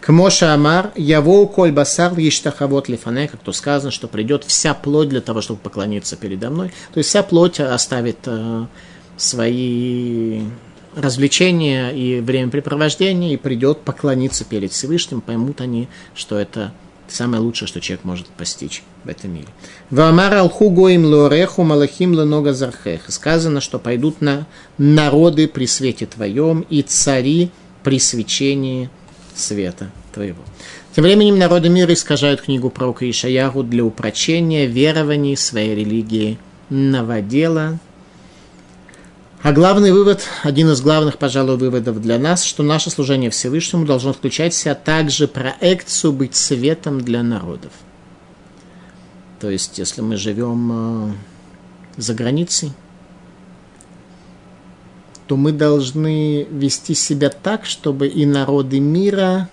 К Моша Амар, Яво коль басар ештахавот лифане, как то сказано, что придет вся плоть для того, чтобы поклониться передо мной. То есть вся плоть оставит э, свои развлечения и времяпрепровождения и придет поклониться перед Всевышним, поймут они, что это самое лучшее, что человек может постичь в этом мире. Вамар алху гоим лореху малахим ленога зархех. Сказано, что пойдут на народы при свете твоем и цари при свечении света твоего. Тем временем народы мира искажают книгу пророка Ишаяру для упрочения верований своей религии новодела. А главный вывод, один из главных, пожалуй, выводов для нас, что наше служение Всевышнему должно включать в себя также проекцию быть светом для народов. То есть, если мы живем э, за границей, то мы должны вести себя так, чтобы и народы мира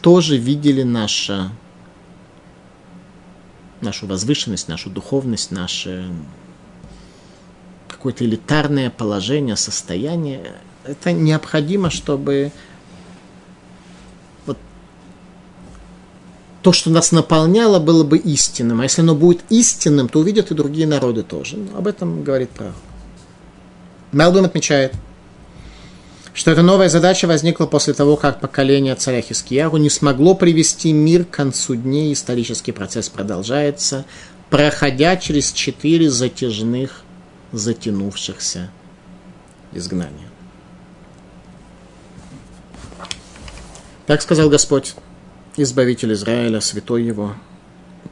тоже видели наше, нашу возвышенность, нашу духовность, наше какое-то элитарное положение, состояние. Это необходимо, чтобы вот то, что нас наполняло, было бы истинным. А если оно будет истинным, то увидят и другие народы тоже. Но об этом говорит пророк. Мелбин отмечает, что эта новая задача возникла после того, как поколение царя Хискияру не смогло привести мир к концу дней, исторический процесс продолжается, проходя через четыре затяжных, затянувшихся изгнания. Так сказал Господь, Избавитель Израиля, святой его,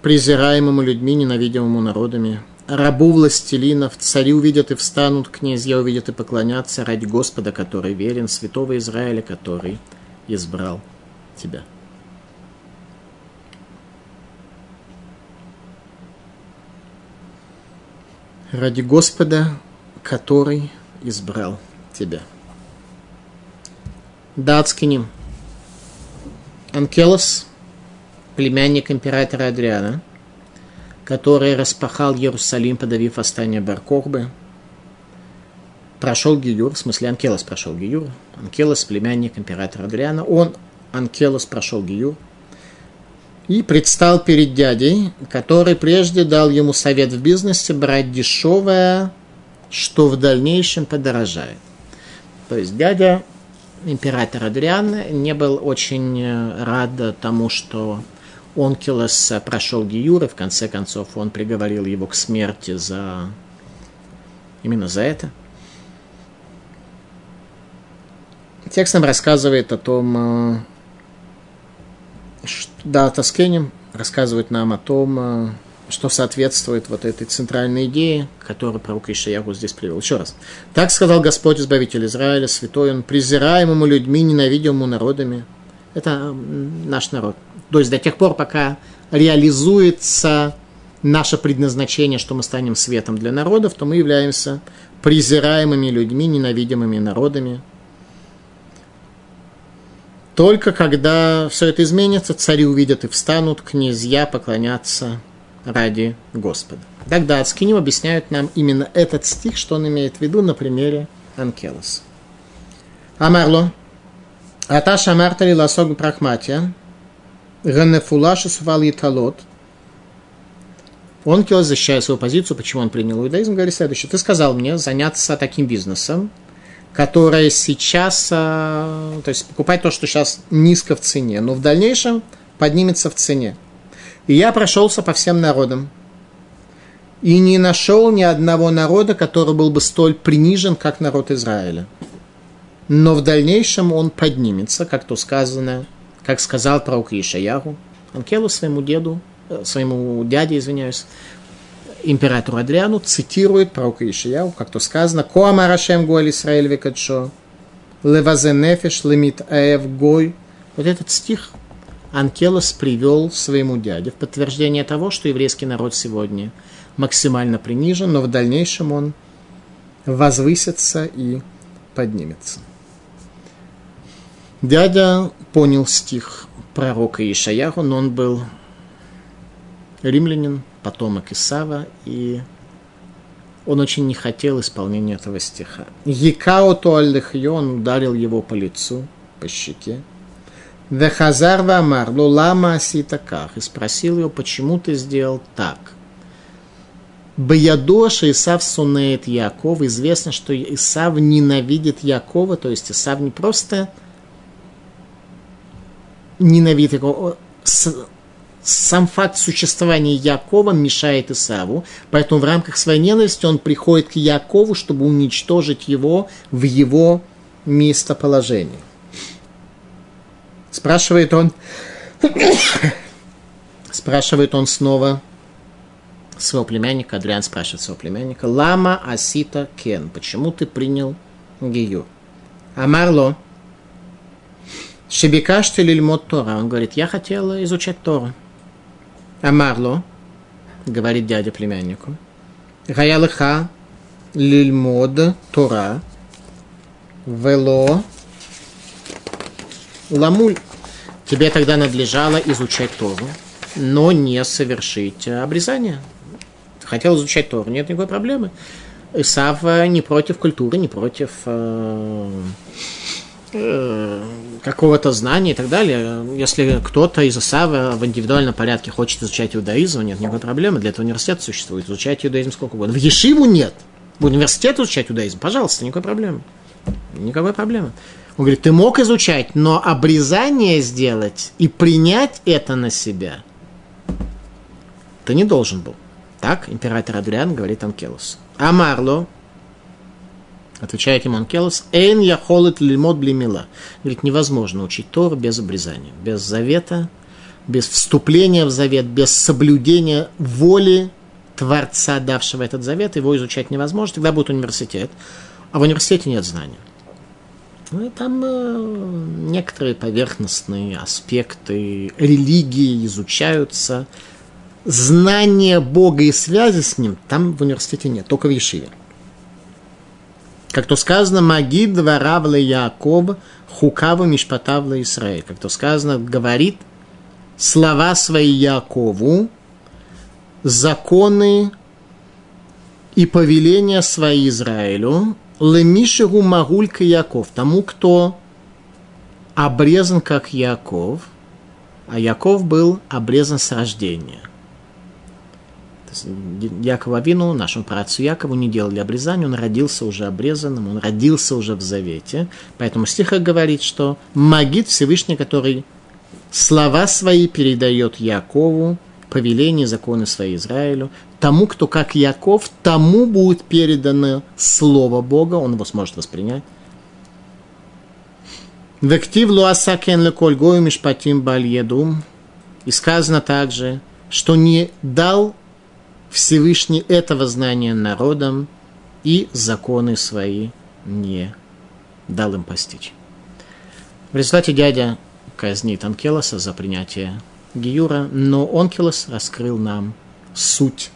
презираемому людьми, ненавидимому народами, рабу властелинов, цари увидят и встанут, князья увидят и поклонятся ради Господа, который верен, святого Израиля, который избрал тебя. Ради Господа, который избрал тебя. Датскиним. Анкелос, племянник императора Адриана – который распахал Иерусалим, подавив восстание Баркохбы. Прошел Гиюр, в смысле Анкелос прошел Гиюр. Анкелос, племянник императора Адриана. Он, Анкелос, прошел Гиюр. И предстал перед дядей, который прежде дал ему совет в бизнесе брать дешевое, что в дальнейшем подорожает. То есть дядя император Адриан не был очень рад тому, что Онкилос прошел Гиюр, и в конце концов он приговорил его к смерти за... именно за это. Текст нам рассказывает о том, э, да, Тоскенем рассказывает нам о том, э, что соответствует вот этой центральной идее, которую пророк Ишаяру здесь привел. Еще раз. Так сказал Господь, Избавитель Израиля, святой он, презираемому людьми, ненавидимому народами. Это наш народ. То есть до тех пор, пока реализуется наше предназначение, что мы станем светом для народов, то мы являемся презираемыми людьми, ненавидимыми народами. Только когда все это изменится, цари увидят и встанут, князья поклонятся ради Господа. Тогда Ацкиним объясняют нам именно этот стих, что он имеет в виду на примере Анкелос. Амарло. Аташа Мартали Ласог Прахматия. Ганефула Шасувал Италот. Он хотел защищая свою позицию, почему он принял иудаизм, говорит следующее. Ты сказал мне заняться таким бизнесом, которое сейчас, а, то есть покупать то, что сейчас низко в цене, но в дальнейшем поднимется в цене. И я прошелся по всем народам. и не нашел ни одного народа, который был бы столь принижен, как народ Израиля. Но в дальнейшем он поднимется, как то сказано, как сказал пророк Ишаяру, Анкелу своему деду, э, своему дяде, извиняюсь, императору Адриану, цитирует пророка Ишаяу, как то сказано, «Коама Рашем Гуаль Исраэль Векадшо, левазе нефеш лемит аэв гой». Вот этот стих Анкелос привел своему дяде в подтверждение того, что еврейский народ сегодня максимально принижен, но в дальнейшем он возвысится и поднимется. Дядя понял стих пророка Ишаяху, но он был римлянин, потомок Исава, и он очень не хотел исполнения этого стиха. Якао туаллихьо, он ударил его по лицу, по щеке. Вехазар вамар, лама аситаках, и спросил его, почему ты сделал так. Баядоша Исав сунеет Яков. Известно, что Исав ненавидит Якова, то есть Исав не просто ненавидит его, сам факт существования Якова мешает Исаву, поэтому в рамках своей ненависти он приходит к Якову, чтобы уничтожить его в его местоположении. Спрашивает он, спрашивает он снова своего племянника, Адриан спрашивает своего племянника, Лама Асита Кен, почему ты принял Гию? Амарло, Шебекашти лильмот Тора. Он говорит, я хотел изучать Тору. Амарло, говорит дядя племяннику, Гаялыха лильмод Тора, вело ламуль. Тебе тогда надлежало изучать Тору, но не совершить обрезание. Хотел изучать Тору, нет никакой проблемы. Исав не против культуры, не против э, какого-то знания и так далее. Если кто-то из Исава в индивидуальном порядке хочет изучать иудаизм, нет никакой проблемы, для этого университет существует. Изучать иудаизм сколько угодно. В Ешиву нет. В университет изучать иудаизм, пожалуйста, никакой проблемы. Никакой проблемы. Он говорит, ты мог изучать, но обрезание сделать и принять это на себя ты не должен был. Так император Адриан говорит Анкелос. Амарло, Отвечает ему Анкелос, «Эйн я холит лимот блимила». Говорит, невозможно учить Тору без обрезания, без завета, без вступления в завет, без соблюдения воли Творца, давшего этот завет, его изучать невозможно, тогда будет университет. А в университете нет знания. Ну, и там э, некоторые поверхностные аспекты религии изучаются. Знание Бога и связи с Ним там в университете нет, только в Ешиве. Как то сказано, Магид Варавла Яков Хукава Мишпатавла Исраиль. Как то сказано, говорит слова свои Якову, законы и повеления свои Израилю, Лемишигу Магулька Яков, тому, кто обрезан как Яков, а Яков был обрезан с рождения. Якова Вину, нашему працу Якову, не делали обрезание, он родился уже обрезанным, он родился уже в завете. Поэтому стиха говорит, что Магит Всевышний, который слова свои передает Якову, повеления, законы свои Израилю, тому, кто как Яков, тому будет передано Слово Бога, он его сможет воспринять. Вектив луасакен леколь гою мишпатим бальедум. И сказано также, что не дал Всевышний этого знания народам и законы свои не дал им постичь. В результате дядя казнит Анкелоса за принятие Гиюра, но Онкелос раскрыл нам суть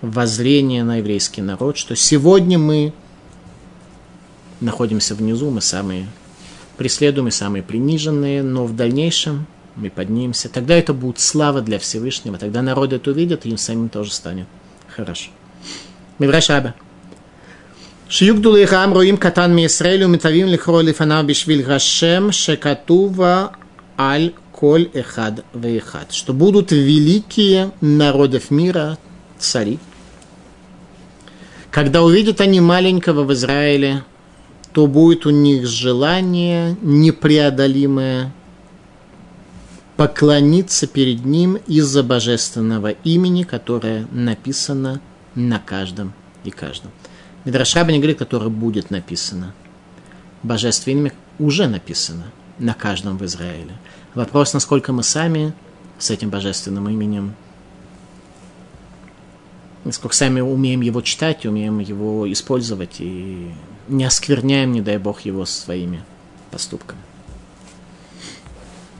воззрения на еврейский народ, что сегодня мы находимся внизу, мы самые преследуемые, самые приниженные, но в дальнейшем мы поднимемся, тогда это будет слава для Всевышнего, тогда народ это увидит, и им самим тоже станет хорошо. Мивраш Раба. Шиюгдул Ирам Руим Катан Мисраэлю Митавим Лихро Лифанав Бишвиль Гашем Шекатува Аль Коль Эхад Вейхад. Что будут великие народов мира, цари, когда увидят они маленького в Израиле, то будет у них желание непреодолимое поклониться перед ним из-за божественного имени, которое написано на каждом и каждом. Мидрашаба не говорит, которое будет написано. Божественное имя уже написано на каждом в Израиле. Вопрос, насколько мы сами с этим божественным именем, насколько сами умеем его читать, умеем его использовать и не оскверняем, не дай Бог, его своими поступками.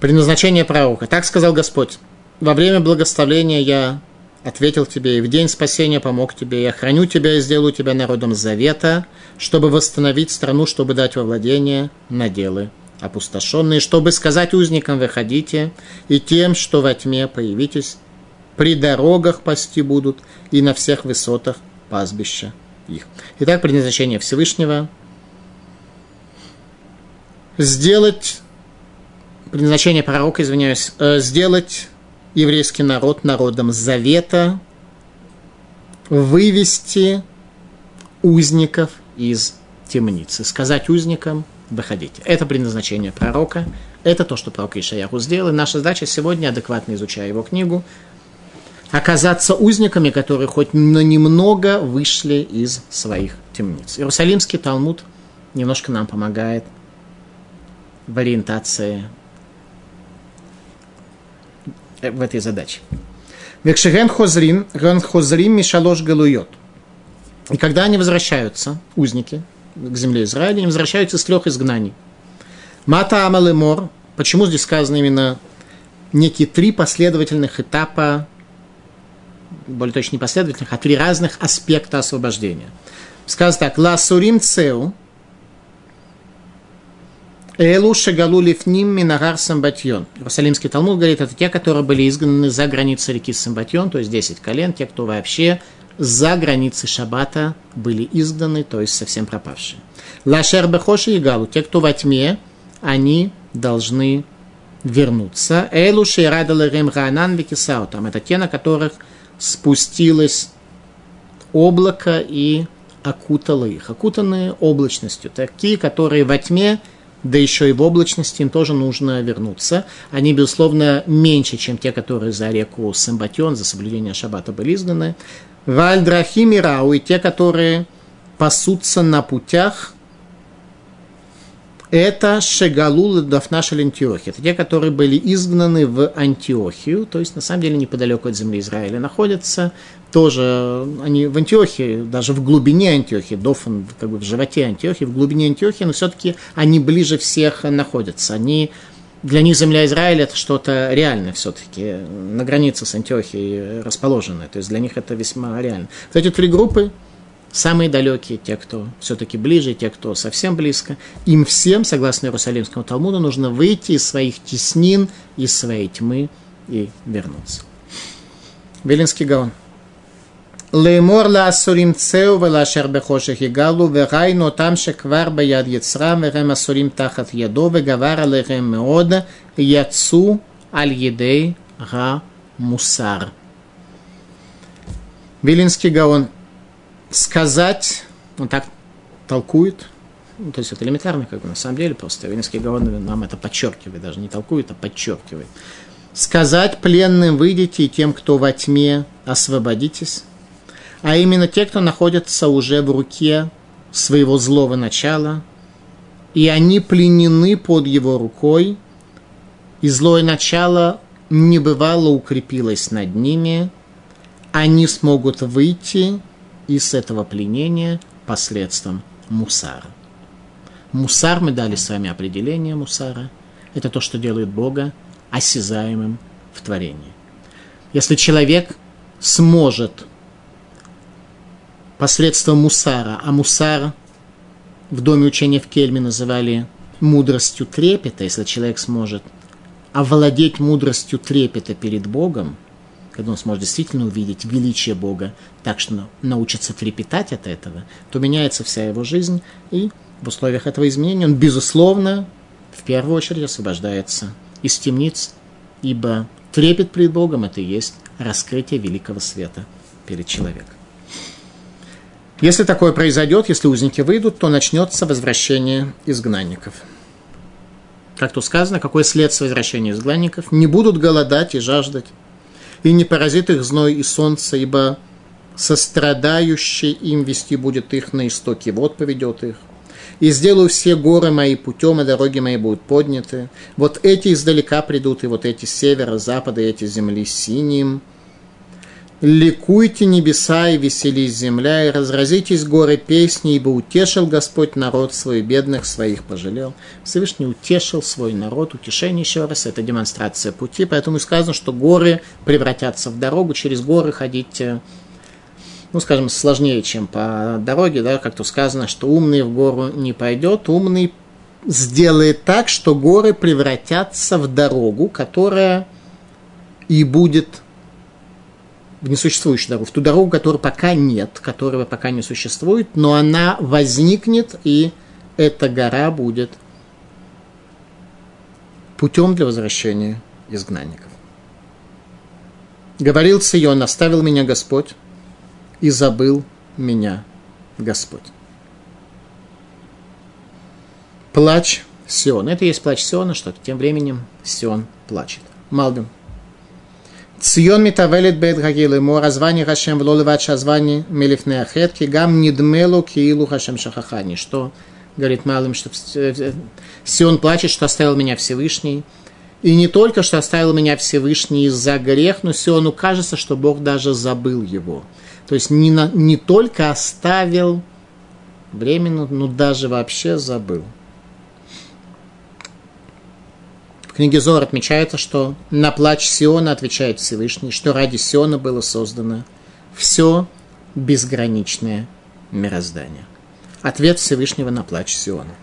Предназначение пророка. Так сказал Господь. Во время благословления я ответил тебе, и в день спасения помог тебе, я храню тебя и сделаю тебя народом завета, чтобы восстановить страну, чтобы дать во владение наделы опустошенные, чтобы сказать узникам выходите, и тем, что во тьме появитесь, при дорогах пасти будут, и на всех высотах пастбища их. Итак, предназначение Всевышнего сделать предназначение пророка, извиняюсь, э, сделать еврейский народ народом завета, вывести узников из темницы, сказать узникам, выходите. Это предназначение пророка, это то, что пророк Ишаяху сделал, и наша задача сегодня, адекватно изучая его книгу, оказаться узниками, которые хоть на немного вышли из своих темниц. Иерусалимский Талмуд немножко нам помогает в ориентации Э, в этой задаче. Векшеген хозрим, ген хозрим мишалош галуйот. И когда они возвращаются, узники, к земле Израиля, они возвращаются с трех изгнаний. Мата Амал Мор. Почему здесь сказано именно некие три последовательных этапа, более точно не последовательных, а три разных аспекта освобождения. Сказано так, Ла Сурим Цеу, Элу шагалу лифним минагар самбатьон. Иерусалимский Талмуд говорит, это те, которые были изгнаны за границы реки Самбатьон, то есть 10 колен, те, кто вообще за границы Шабата были изгнаны, то есть совсем пропавшие. Лашер бехоши и галу, те, кто во тьме, они должны вернуться. Элу шейрадала рем гаанан викисау, там это те, на которых спустилось облако и окутало их. Окутанные облачностью, такие, которые во тьме да еще и в облачности им тоже нужно вернуться. Они, безусловно, меньше, чем те, которые за реку Самбатион, за соблюдение шаббата были изгнаны. Вальдрахим Рау, и те, которые пасутся на путях, это Шегалул Дафнаша Антиохия. Это те, которые были изгнаны в Антиохию, то есть на самом деле неподалеку от земли Израиля находятся. Тоже они в Антиохии, даже в глубине Антиохии, Дофан как бы в животе Антиохии, в глубине Антиохии, но все-таки они ближе всех находятся. Они для них земля Израиля это что-то реальное все-таки, на границе с Антиохией расположенное. То есть для них это весьма реально. Кстати, три группы самые далекие, те, кто все-таки ближе, те, кто совсем близко, им всем, согласно Иерусалимскому Талмуду, нужно выйти из своих теснин, из своей тьмы и вернуться. Велинский Гаон. לאמור לאסורים צאו ולאשר בחושך יגלו וראינו אותם שכבר ביד יצרם והם אסורים תחת ידו וגבר עליהם מאוד יצאו על ידי המוסר. Вилинский Гаон сказать, он так толкует, ну, то есть это элементарно, как бы на самом деле, просто Винский Гаон нам это подчеркивает, даже не толкует, а подчеркивает. Сказать пленным выйдите и тем, кто во тьме, освободитесь, а именно те, кто находится уже в руке своего злого начала, и они пленены под его рукой, и злое начало не бывало укрепилось над ними, они смогут выйти из этого пленения посредством мусара. Мусар, мы дали с вами определение мусара, это то, что делает Бога осязаемым в творении. Если человек сможет посредством мусара, а мусар в доме учения в Кельме называли мудростью трепета, если человек сможет овладеть мудростью трепета перед Богом, когда он сможет действительно увидеть величие Бога, так что научится трепетать от этого, то меняется вся его жизнь, и в условиях этого изменения он, безусловно, в первую очередь освобождается из темниц, ибо трепет перед Богом – это и есть раскрытие великого света перед человеком. Если такое произойдет, если узники выйдут, то начнется возвращение изгнанников. как то сказано, какой след возвращения изгнанников, не будут голодать и жаждать, и не поразит их зной и солнце, ибо сострадающий им вести будет их на истоки, вот поведет их. И сделаю все горы мои путем, и дороги мои будут подняты. Вот эти издалека придут, и вот эти с севера, запада, и эти земли синим – Ликуйте небеса и веселись земля, и разразитесь горы песни, ибо утешил Господь народ свой, бедных своих пожалел. Всевышний утешил свой народ, утешение еще раз, это демонстрация пути, поэтому сказано, что горы превратятся в дорогу, через горы ходить, э, ну, скажем, сложнее, чем по дороге, да, как то сказано, что умный в гору не пойдет, умный сделает так, что горы превратятся в дорогу, которая и будет в несуществующую дорогу, в ту дорогу, которой пока нет, которого пока не существует, но она возникнет, и эта гора будет путем для возвращения изгнанников. Говорил Сион, оставил меня Господь, и забыл меня Господь. Плач Сион. Это есть плач Сиона, что тем временем Сион плачет. Малбим. Цион митавелит бет гагил ему развани хашем влолыват шазвани мелифне ахетки гам нидмелу киилу хашем шахахани. Что говорит малым, что э, э, Сион плачет, что оставил меня Всевышний. И не только, что оставил меня Всевышний из-за грех, но Сиону кажется, что Бог даже забыл его. То есть не, на, не только оставил временно, но даже вообще забыл. Книге Зор отмечается, что на плач Сиона отвечает Всевышний, что ради Сиона было создано все безграничное мироздание. Ответ Всевышнего на плач Сиона.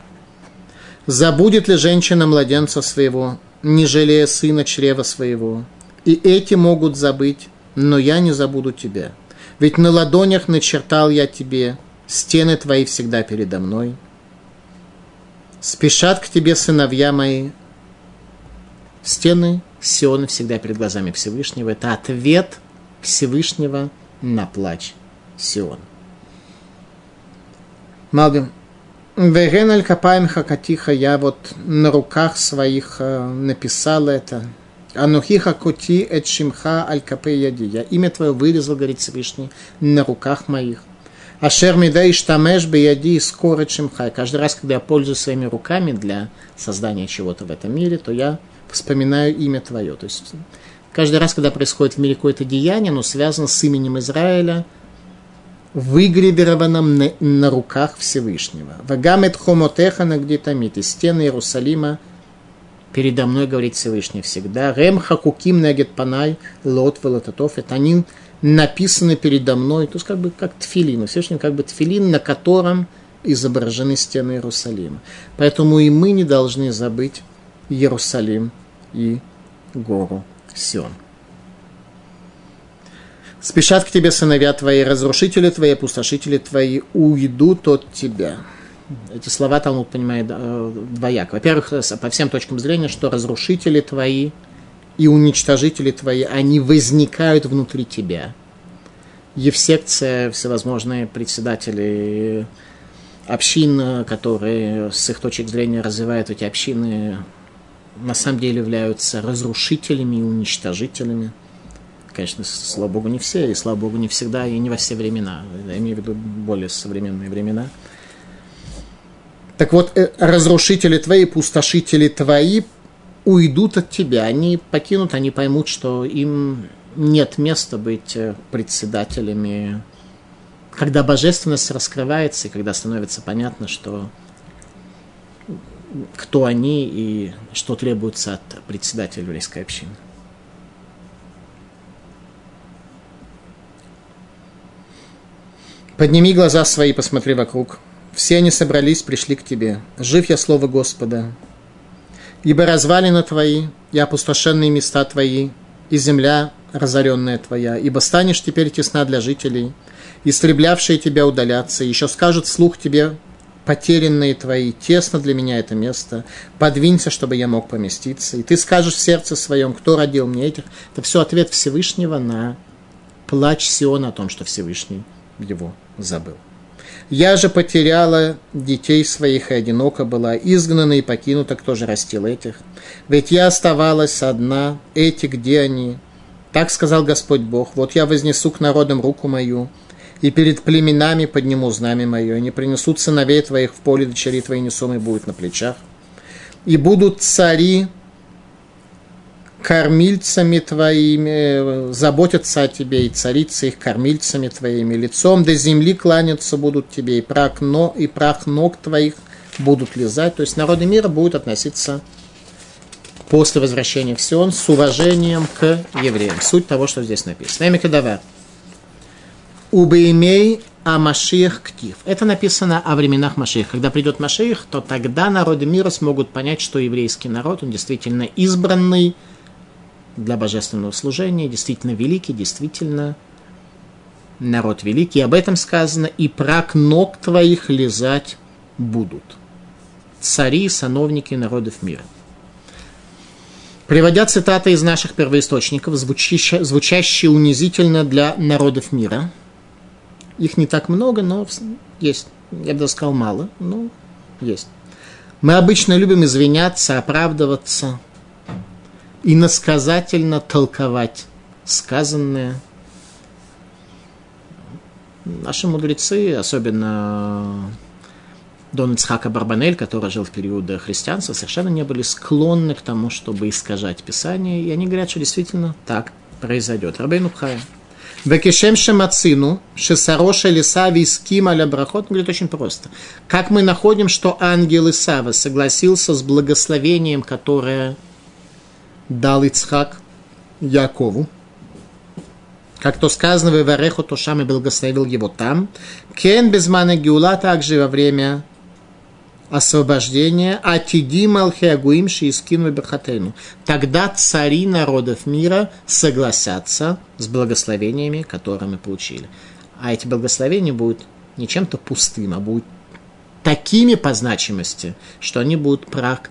Забудет ли женщина младенца своего, не жалея сына чрева своего? И эти могут забыть, но я не забуду тебя. Ведь на ладонях начертал я тебе, стены твои всегда передо мной. Спешат к тебе сыновья мои, Стены Сиона всегда перед глазами Всевышнего. Это ответ Всевышнего на плач Сион. Малгим. Веген аль капаем хакатиха, я вот на руках своих э, написал это. Анухиха кути эт шимха аль капе яди. Я имя твое вырезал, говорит Всевышний, на руках моих. Ашер меда и штамеш яди скоро шимха. Каждый раз, когда я пользуюсь своими руками для создания чего-то в этом мире, то я вспоминаю имя Твое. То есть каждый раз, когда происходит в мире какое-то деяние, оно связано с именем Израиля, выгравированным на, на руках Всевышнего. Вагамет хомотеха нагдитамит, и стены Иерусалима передо мной, говорит Всевышний всегда. Рем хакуким нагет панай лот велотатов. Это они написаны передо мной, то есть как бы как тфилин, Всевышний как бы тфилин, на котором изображены стены Иерусалима. Поэтому и мы не должны забыть Иерусалим, и гору Сион. Спешат к тебе сыновья твои, разрушители твои, опустошители твои, уйдут от тебя. Эти слова Талмуд понимает э, двояко. Во-первых, по всем точкам зрения, что разрушители твои и уничтожители твои, они возникают внутри тебя. Евсекция, всевозможные председатели общин, которые с их точки зрения развивают эти общины, на самом деле являются разрушителями и уничтожителями. Конечно, слава Богу, не все, и слава Богу, не всегда, и не во все времена. Я имею в виду более современные времена. Так вот, э, разрушители твои, пустошители твои уйдут от тебя. Они покинут, они поймут, что им нет места быть э, председателями. Когда божественность раскрывается, и когда становится понятно, что кто они и что требуется от председателя еврейской общины. Подними глаза свои, посмотри вокруг. Все они собрались, пришли к тебе. Жив я слово Господа. Ибо развалины твои и опустошенные места твои, и земля разоренная твоя, ибо станешь теперь тесна для жителей, истреблявшие тебя удалятся, еще скажут слух тебе потерянные твои, тесно для меня это место, подвинься, чтобы я мог поместиться. И ты скажешь в сердце своем, кто родил мне этих. Это все ответ Всевышнего на плач Сиона о том, что Всевышний его забыл. Я же потеряла детей своих и одиноко была, изгнана и покинута, кто же растил этих? Ведь я оставалась одна, эти где они? Так сказал Господь Бог, вот я вознесу к народам руку мою, и перед племенами подниму знамя мое, и не принесут сыновей твоих в поле, дочери твои несомые будут на плечах. И будут цари кормильцами твоими, заботятся о тебе, и царицы их кормильцами твоими, лицом до земли кланяться будут тебе, и прах, но, и прах ног твоих будут лизать. То есть народы мира будут относиться после возвращения в Сион с уважением к евреям. Суть того, что здесь написано. Эмикадава. Убеймей а Машиях Ктив. Это написано о временах Машиях. Когда придет Машиях, то тогда народы мира смогут понять, что еврейский народ, он действительно избранный, для божественного служения, действительно великий, действительно народ великий. Об этом сказано, и прак ног твоих лизать будут. Цари, сановники народов мира. Приводя цитаты из наших первоисточников, звучащие, звучащие унизительно для народов мира. Их не так много, но есть. Я бы даже сказал мало, но есть. Мы обычно любим извиняться, оправдываться – и насказательно толковать сказанное. Наши мудрецы, особенно Дон Ицхака Барбанель, который жил в период христианства, совершенно не были склонны к тому, чтобы искажать Писание, и они говорят, что действительно так произойдет. Рабейну Пхая. Векишем шемацину, шесароша лиса виским аля брахот, говорит очень просто. Как мы находим, что ангел Исава согласился с благословением, которое дал Ицхак Якову, как то сказано, в Ивареху Тошам и благословил его там. Кен без мана также во время освобождения, а тиди малхиагуим шиискину бахатейну. Тогда цари народов мира согласятся с благословениями, которые мы получили. А эти благословения будут не чем-то пустым, а будут такими по значимости, что они будут прах,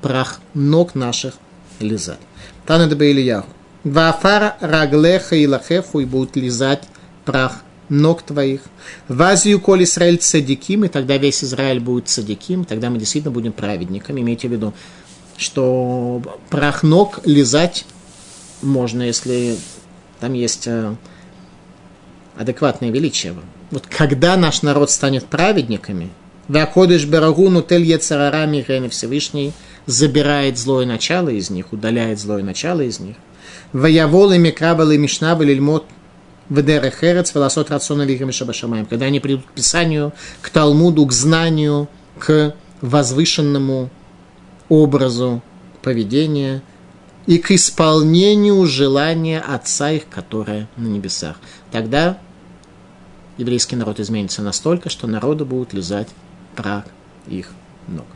прах ног наших лизать. Тана Дебе Ильяху. Вафар раглеха и лахеху и будут лизать прах ног твоих. Вазию коль Израиль цадиким, и тогда весь Израиль будет цадиким, тогда мы действительно будем праведниками. Имейте в виду, что прах ног лизать можно, если там есть э, адекватное величие. Вот когда наш народ станет праведниками, Ваходыш Берагуну Тель Ецарарами Всевышний – забирает злое начало из них, удаляет злое начало из них. Ваявол и микрабал и мишнабал льмот вдерехерец волосот рациона вихами шабашамаем. Когда они придут к Писанию, к Талмуду, к знанию, к возвышенному образу поведения и к исполнению желания Отца их, которое на небесах. Тогда еврейский народ изменится настолько, что народу будут лизать прах их ног.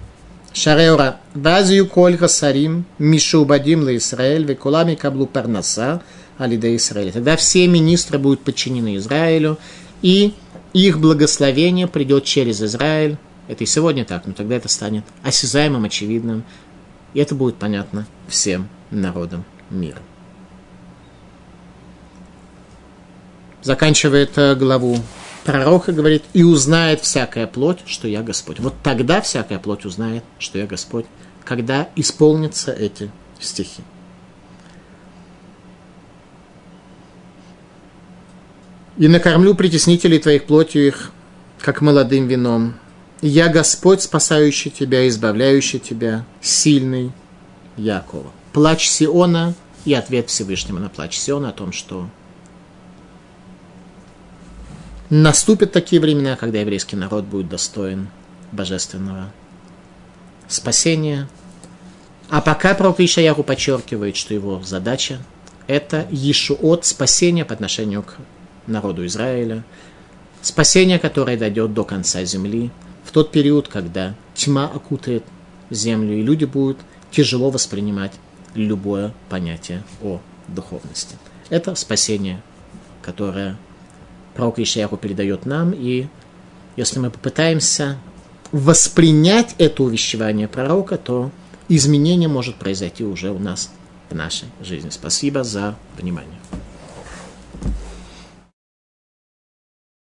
Шареора, вазию коль хасарим, мишубадим ла Исраэль, векулами каблу парнаса, алида Исраэль. Тогда все министры будут подчинены Израилю, и их благословение придет через Израиль. Это и сегодня так, но тогда это станет осязаемым, очевидным, и это будет понятно всем народам мира. Заканчивает главу пророк говорит, и узнает всякая плоть, что я Господь. Вот тогда всякая плоть узнает, что я Господь, когда исполнятся эти стихи. И накормлю притеснителей твоих плотью их, как молодым вином. Я Господь, спасающий тебя, избавляющий тебя, сильный Якова. Плач Сиона и ответ Всевышнего на плач Сиона о том, что Наступят такие времена, когда еврейский народ будет достоин божественного спасения. А пока пророк Ишаяху подчеркивает, что его задача – это Ешуот, спасение по отношению к народу Израиля, спасение, которое дойдет до конца земли, в тот период, когда тьма окутает землю, и люди будут тяжело воспринимать любое понятие о духовности. Это спасение, которое пророк Ишаяху передает нам, и если мы попытаемся воспринять это увещевание пророка, то изменение может произойти уже у нас в нашей жизни. Спасибо за внимание.